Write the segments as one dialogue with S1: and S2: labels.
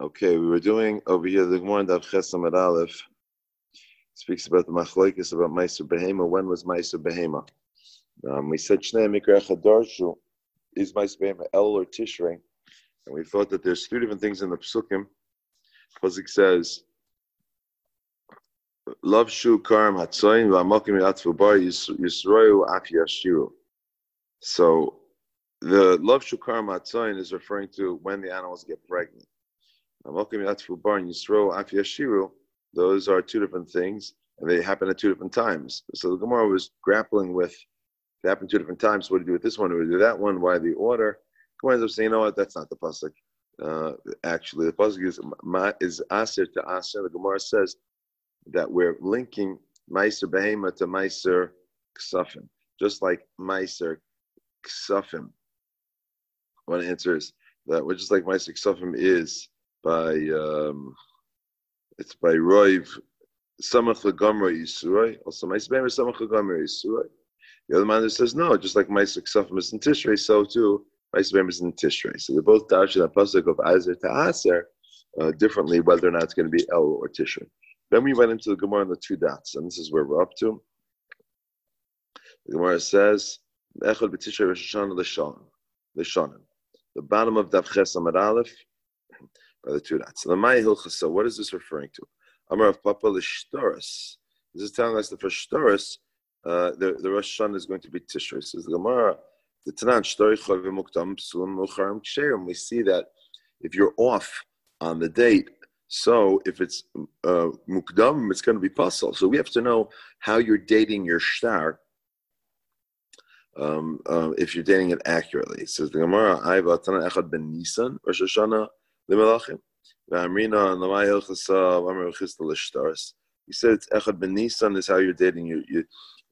S1: Okay, we were doing over here the Gemara Dav Chesam Aleph speaks about the machlokes about Meiser Behema. When was Meiser Behema? Um, we said Shnei Mikra Chadarshu is Meiser Behema El or Tishrei, and we thought that there's three different things in the Psukim. Pasuk says, "Love shu karam hatzoin v'amokim yatfu bar yisroyu af yashiru." So the love shu karam hatzoin is referring to when the animals get pregnant. Those are two different things, and they happen at two different times. So the Gemara was grappling with it happened two different times. What do you do with this one? What do you do with that one? Why the order? Gemara ends up saying, you know what? That's not the pasuk. Uh, actually, the pasuk is is aser to aser. The Gemara says that we're linking meiser behema to meiser ksafim, just like meiser ksafim. One answer is that we're just like meiser ksafim is by um, it's by Roiv Samach Lagamra Yisurai. Also, my Sbemer Samach Lagamra Yisurai. The other man says no, just like my Sufim is in Tishrei, so too my Sbemer in Tishrei. So they're both dash that pasuk of Azer to Aser uh, differently, whether or not it's going to be El or Tishrei. Then we went into the Gemara on the two dots, and this is where we're up to. The Gemara says, "Echad b'tishrei Rosh Hashanah l'shanim." The bottom of Dav Ches Amar Aleph by the two dots. So what is this referring to? Amar of Papa Lishtoris. This is telling us that for Shtoris, uh, the, the Rosh Hashanah is going to be Tishrei. Says the Gemara, the Tanan Ksherim. We see that if you're off on the date, so if it's uh, Mukdam, it's going to be puzzle. So we have to know how you're dating your shtar. Um, uh, if you're dating it accurately, it says the Gemara, "Ayva Tana Echad ben Nisan Rosh Hashanah Limelachim. V'amrina and Lamai Hilchasa Amar Chista L'Shtaris. He said it's Echad Ben Nisan is how you're dating. You, you,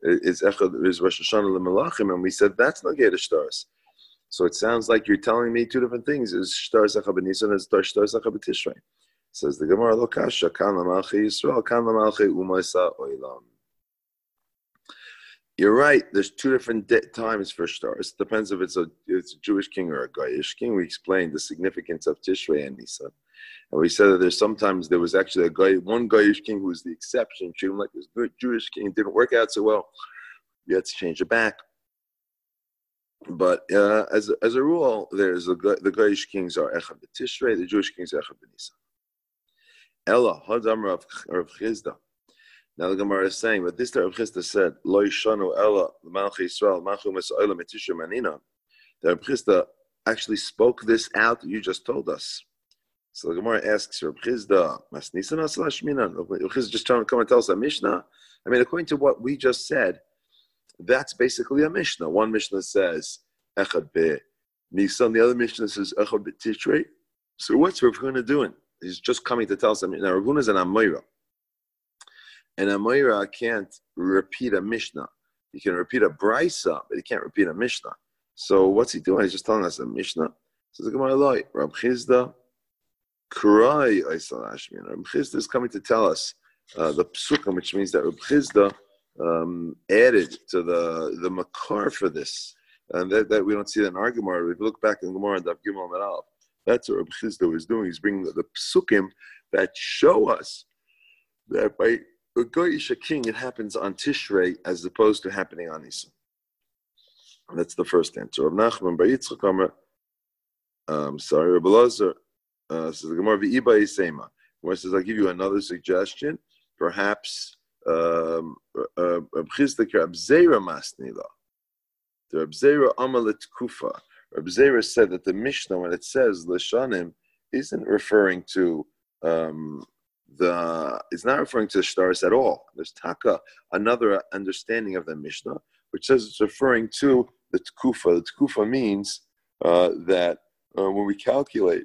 S1: it's Echad is Rosh Hashanah Limelachim, and we said that's not Geda Shtaris. So it sounds like you're telling me two different things. Is Shtaris Echad Ben Nisan is Shtaris Echad Ben Tishrei. Says the Gemara Lokasha Kan Lamalchi Yisrael Kan Lamalchi Umaysa Oilam. You're right. There's two different de- times for stars. It depends if it's a it's a Jewish king or a Goyish king. We explained the significance of Tishrei and Nisan, and we said that there's sometimes there was actually a guy, one Goyish king who was the exception. Treated him like this good Jewish king. Didn't work out so well. You had to change it back. But uh, as as a rule, there's a, the Goyish kings are Echad Tishrei, the Jewish kings are Echad Nisan. Ella Hadam Rav Chizda. Now the Gemara is saying, but this Rav Chisda said, Lo Yishanu Ella Malchi Yisrael Machu Mesa'ila Metisha Manina. The Rav Chisda actually spoke this out you just told us. So the Gemara asks Rav Chisda, Mas Nisan Asalash Minan. Rav Chisda just trying to come and tell us a Mishnah. I mean, according to what we just said, that's basically a Mishnah. One Mishnah says Echad Be Nisan, the other Mishnah says Echad Be Tishrei. So what's Rav Huna doing? He's just coming to tell us. Now Rav Huna is an Amoira. And a can't repeat a Mishnah. He can repeat a Brisa, but he can't repeat a Mishnah. So what's he doing? He's just telling us a Mishnah. So the Gemara Loi, Rab Chizda, Kurai Aisal Ashmin. Rab Chizda is coming to tell us uh, the psukim, which means that Rab Chizda um, added to the the makar for this, and that, that we don't see that in our Gemara. If we look back in Gemara and Dav Gimel Meral, that's what Rab Chizda was doing. He's bringing the, the psukim that show us that by a Goyish king, it happens on Tishrei as opposed to happening on Nisan. That's the first answer. Rav Nachman Bar Yitzchak Amar, um, sorry, Rabbi Lazar uh, says the Gemara V'iba Yisema. Gemara says, I'll give you another suggestion. Perhaps um, uh, Rab Chizda Rab Zera Masnila. The Rab Zera Kufa. Rab Zera said that the Mishnah, when it says Lishanim, isn't referring to um, the it's not referring to the stars at all. There's taka, another understanding of the Mishnah, which says it's referring to the tkufa. The tkufa means uh, that uh, when we calculate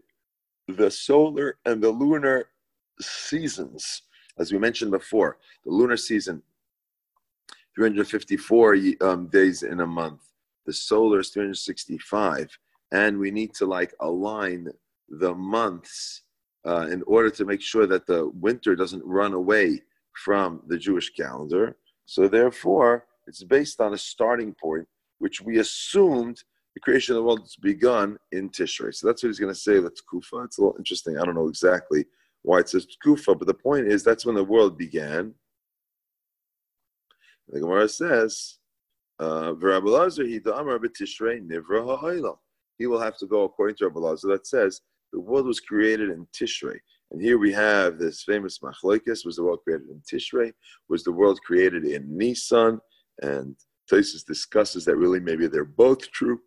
S1: the solar and the lunar seasons, as we mentioned before, the lunar season, 354 um, days in a month. The solar is 365, and we need to like align the months uh, in order to make sure that the winter doesn't run away from the Jewish calendar. So therefore, it's based on a starting point, which we assumed the creation of the world has begun in Tishrei. So that's what he's going to say. That's Kufa. It's a little interesting. I don't know exactly why it says Kufa, but the point is that's when the world began. The Gemara says, uh, he will have to go according to Rabbi Lazar that says the world was created in Tishrei. And here we have this famous machlokes: was the world created in Tishrei? Was the world created in Nisan? And Tosis discusses that really maybe they're both true.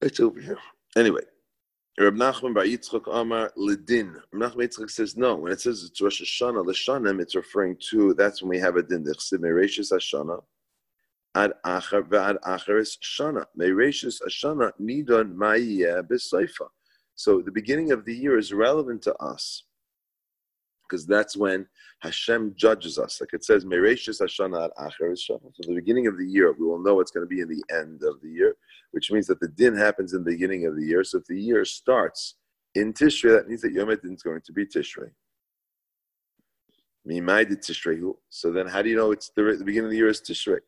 S1: It's over here. Anyway, Reb Nachman Bar Yitzchak Amar Ledin. Reb Nachman Yitzchak says no. When it says it's Rosh Hashanah, L'shanim, it's referring to that's when we have a din. The Chsiv Mereshis Hashanah ad acher v'ad acheres shana. Hashanah nidon ma'iyeh b'seifa. So the beginning of the year is relevant to us because that's when Hashem judges us. Like it says, Mereshis Hashanah Acher Shana. So the beginning of the year, we will know what's going to be in the end of the year, which means that the din happens in the beginning of the year. So if the year starts in Tishrei, that means that Yom Din is going to be Tishrei. So then how do you know it's the, the beginning of the year is Tishrei?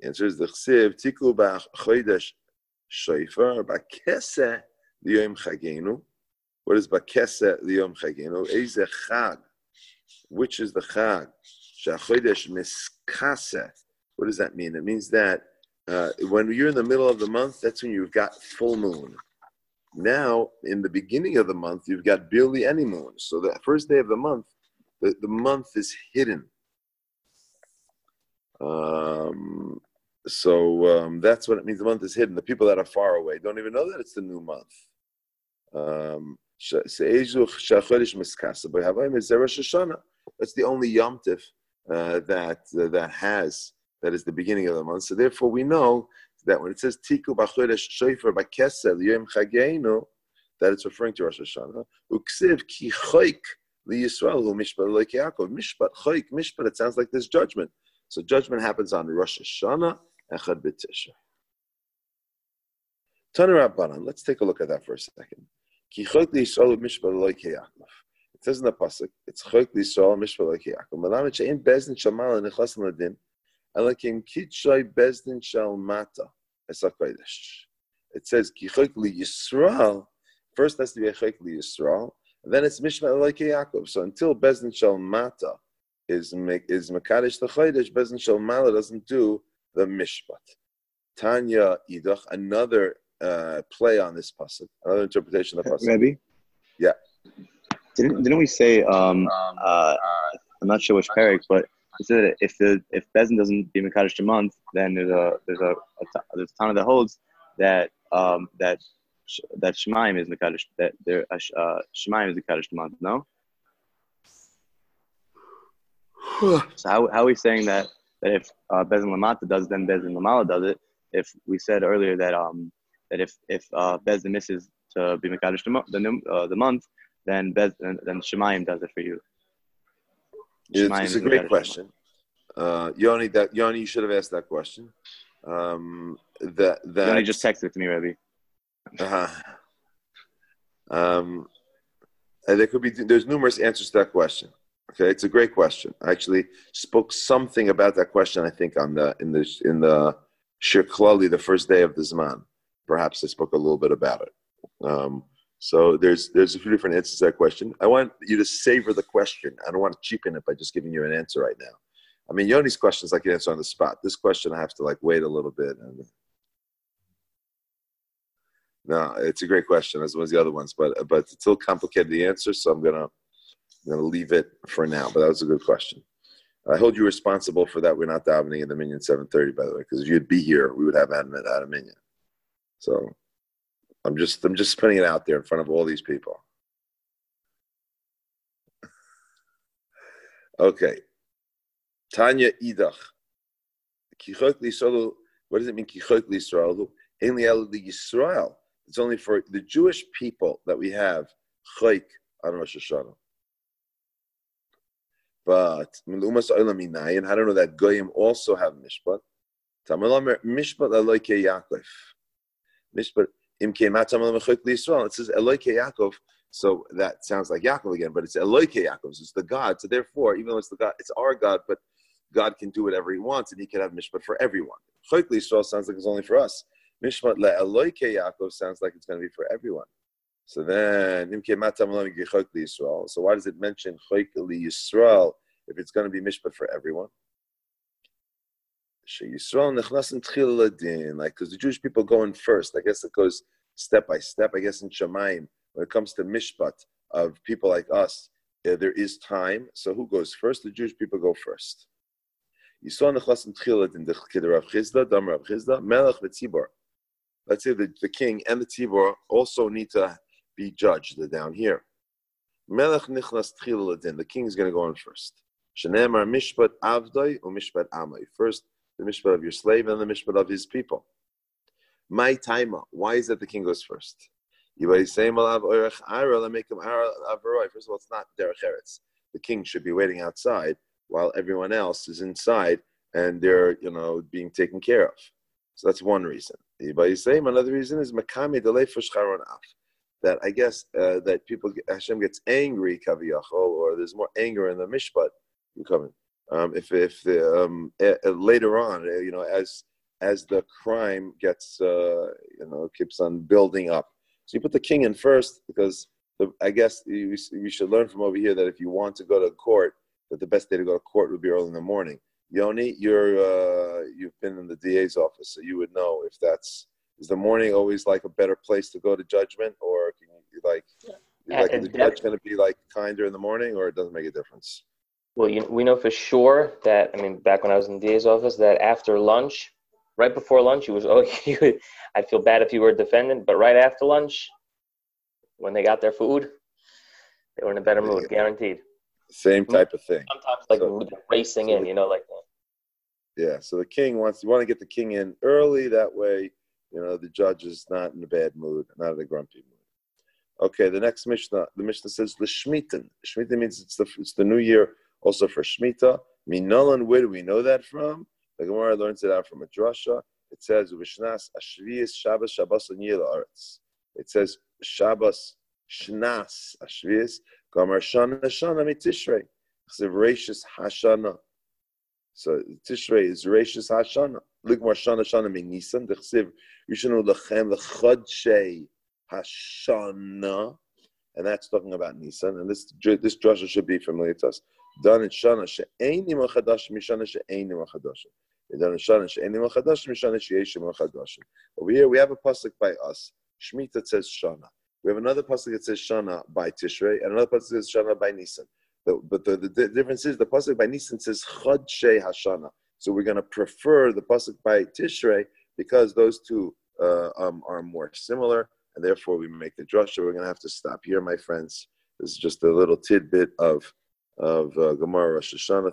S1: The answer is the Chsiv, Tiku B'chodesh Shofar B'keseh Liyom Chagenu. What is Bakesa Liyom Chagenu? Eze Chag. Which is the Chag? Shachodesh Miskaseh. What does that mean? It means that uh, when you're in the middle of the month, that's when you've got full moon. Now, in the beginning of the month, you've got barely any moon. So the first day of the month, the, the month is hidden. Um, so um, that's what it means. The month is hidden. The people that are far away don't even know that it's the new month. Um, that's the only Yom Tif uh, that uh, that has that is the beginning of the month. So therefore, we know that when it says Tiku b'chodesh that it's referring to Rosh Hashanah. Uksiv ki choik hu mishpat. Mishpat choik mishpat. It sounds like this judgment. So judgment happens on Rosh Hashanah and Chad B'Tishrei. Tanur Let's take a look at that for a second. It says in the pasuk, it's chok Yisrael mishpah loike Yaakov. Malamet bezdin nechlas ladin, kitshoy bezdin. It says ki chok Yisrael. First has to be a chok Yisrael, and then it's mishpah loike Yaakov. So until bezdin shal mata is is the chodesh, bezdin shal doesn't do the mishpat. Tanya idach, another uh, play on this pasuk, another interpretation of the pasuk.
S2: Maybe.
S1: Yeah.
S2: Didn't, didn't we say? Um, uh, I'm not sure which parak, but we said if the if Bezin doesn't be Mekadosh a month, then there's a there's a, a there's a ton that holds that um, that that Shemaim is Mekadosh that there uh, uh Shemaim is Mekadosh a month. No. so how how are we saying that that if uh, Bezin Lamata does, then Bezin Lamala does it? If we said earlier that um that if if uh, Bezdin misses to be Mekadosh the, uh, the month, then Bez, then Shemayim does it for you.
S1: It's, it's a great question. Uh, Yoni, that Yoni, you should have asked that question. Um, that that
S2: Yoni just texted it to me, Rabbi.
S1: Uh-huh. Um, there could be there's numerous answers to that question. Okay, it's a great question. I actually spoke something about that question. I think on the in the in the Shir the first day of the Zman perhaps I spoke a little bit about it. Um, so there's there's a few different answers to that question. I want you to savor the question. I don't want to cheapen it by just giving you an answer right now. I mean, Yoni's questions I can answer on the spot. This question I have to like wait a little bit. And no, it's a great question as well as the other ones, but but it's still complicated the answer. So I'm gonna I'm gonna leave it for now. But that was a good question. I hold you responsible for that. We're not davening in the minyan 7:30, by the way, because if you'd be here, we would have had a minyan. So I'm just I'm just putting it out there in front of all these people. Okay. Tanya Idach. What does it mean? It's only for the Jewish people that we have chayk on Rosh Hashanah. But and I don't know that Goyim also have mishpat. Mishpat aloike Yaakov. Mishpat im Yisrael. It says Eloike Yaakov. So that sounds like Yaakov again, but it's Eloike Yaakov. So it's the God. So therefore, even though it's the God, it's our God, but God can do whatever He wants, and He can have mishpat for everyone. Chayk Yisrael sounds like it's only for us. Mishpat le'eloike Yaakov sounds like it's going to be for everyone. So then, so why does it mention Yisrael if it's going to be mishpat for everyone? Like because the Jewish people go in first. I guess it goes step by step. I guess in Shemaim, when it comes to mishpat of people like us, there is time. So who goes first? The Jewish people go first. Let's say the, the king and the tzibor also need to be judged. They're down here. Melech nichnas tchilat The king is going to go in first. Shenemar mishpat avdoi or mishpat amai. First, the mishpat of your slave and the mishpat of his people. My taima. Why is that the king goes first? First of all, it's not derech eretz. The king should be waiting outside while everyone else is inside and they're, you know, being taken care of. So that's one reason. Another reason is makami delay for That I guess uh, that people Hashem gets angry kaviyachol, or there's more anger in the mishpat. Coming. Um, if if the, um, uh, later on, uh, you know, as as the crime gets, uh, you know, keeps on building up. So you put the king in first because the, I guess you, you should learn from over here that if you want to go to court, that the best day to go to court would be early in the morning. Yoni, you're uh, you've been in the DA's office, so you would know if that's is the morning always like a better place to go to judgment, or yeah. like the judge going to be like kinder in the morning, or it doesn't make a difference?
S3: Well, you, we know for sure that I mean, back when I was in the DA's office, that after lunch, right before lunch, he was oh, you, I'd feel bad if you were a defendant, but right after lunch, when they got their food, they were in a better mood, guaranteed.
S1: Same mm-hmm. type of thing.
S3: Sometimes like so, racing so in, you know, like.
S1: Yeah, so the king wants you want to get the king in early. That way, you know, the judge is not in a bad mood, not in a grumpy mood. Okay, the next Mishnah, the Mishnah says the Shemitah. Shemitah means it's the it's the new year, also for Shemitah. Minolan, where do we know that from? The Gemara learns it out from a drasha. It says Vishnas Ashvius Shabbos Shabbos Aretz. It says Shabbos Shnas Ashvius Gomer Shana Shana Mitishrei. It's Rashis Hashana. So Tishrei is Rashis Hashana. More Shana Shana Mi Nisan. The Chsiv Yishanu Lechem Lechodshei Hashana. And that's talking about Nisan. And this this drasha should be familiar to us. Done in Shana She'ein Nima Chadash Mishana She'ein Nima Chadash. Over here, we have a pasuk by us. Shemitah says Shana. We have another pasuk that says Shana by Tishrei, and another pasuk that says Shana by Nisan. But, but the, the, the, difference is the pasuk by Nisan says Chodshei Hashana. So we're going to prefer the pasuk by Tishrei because those two uh, um, are more similar, and therefore we make the drasha. We're going to have to stop here, my friends. This is just a little tidbit of of uh, Gemara Rosh Hashanah.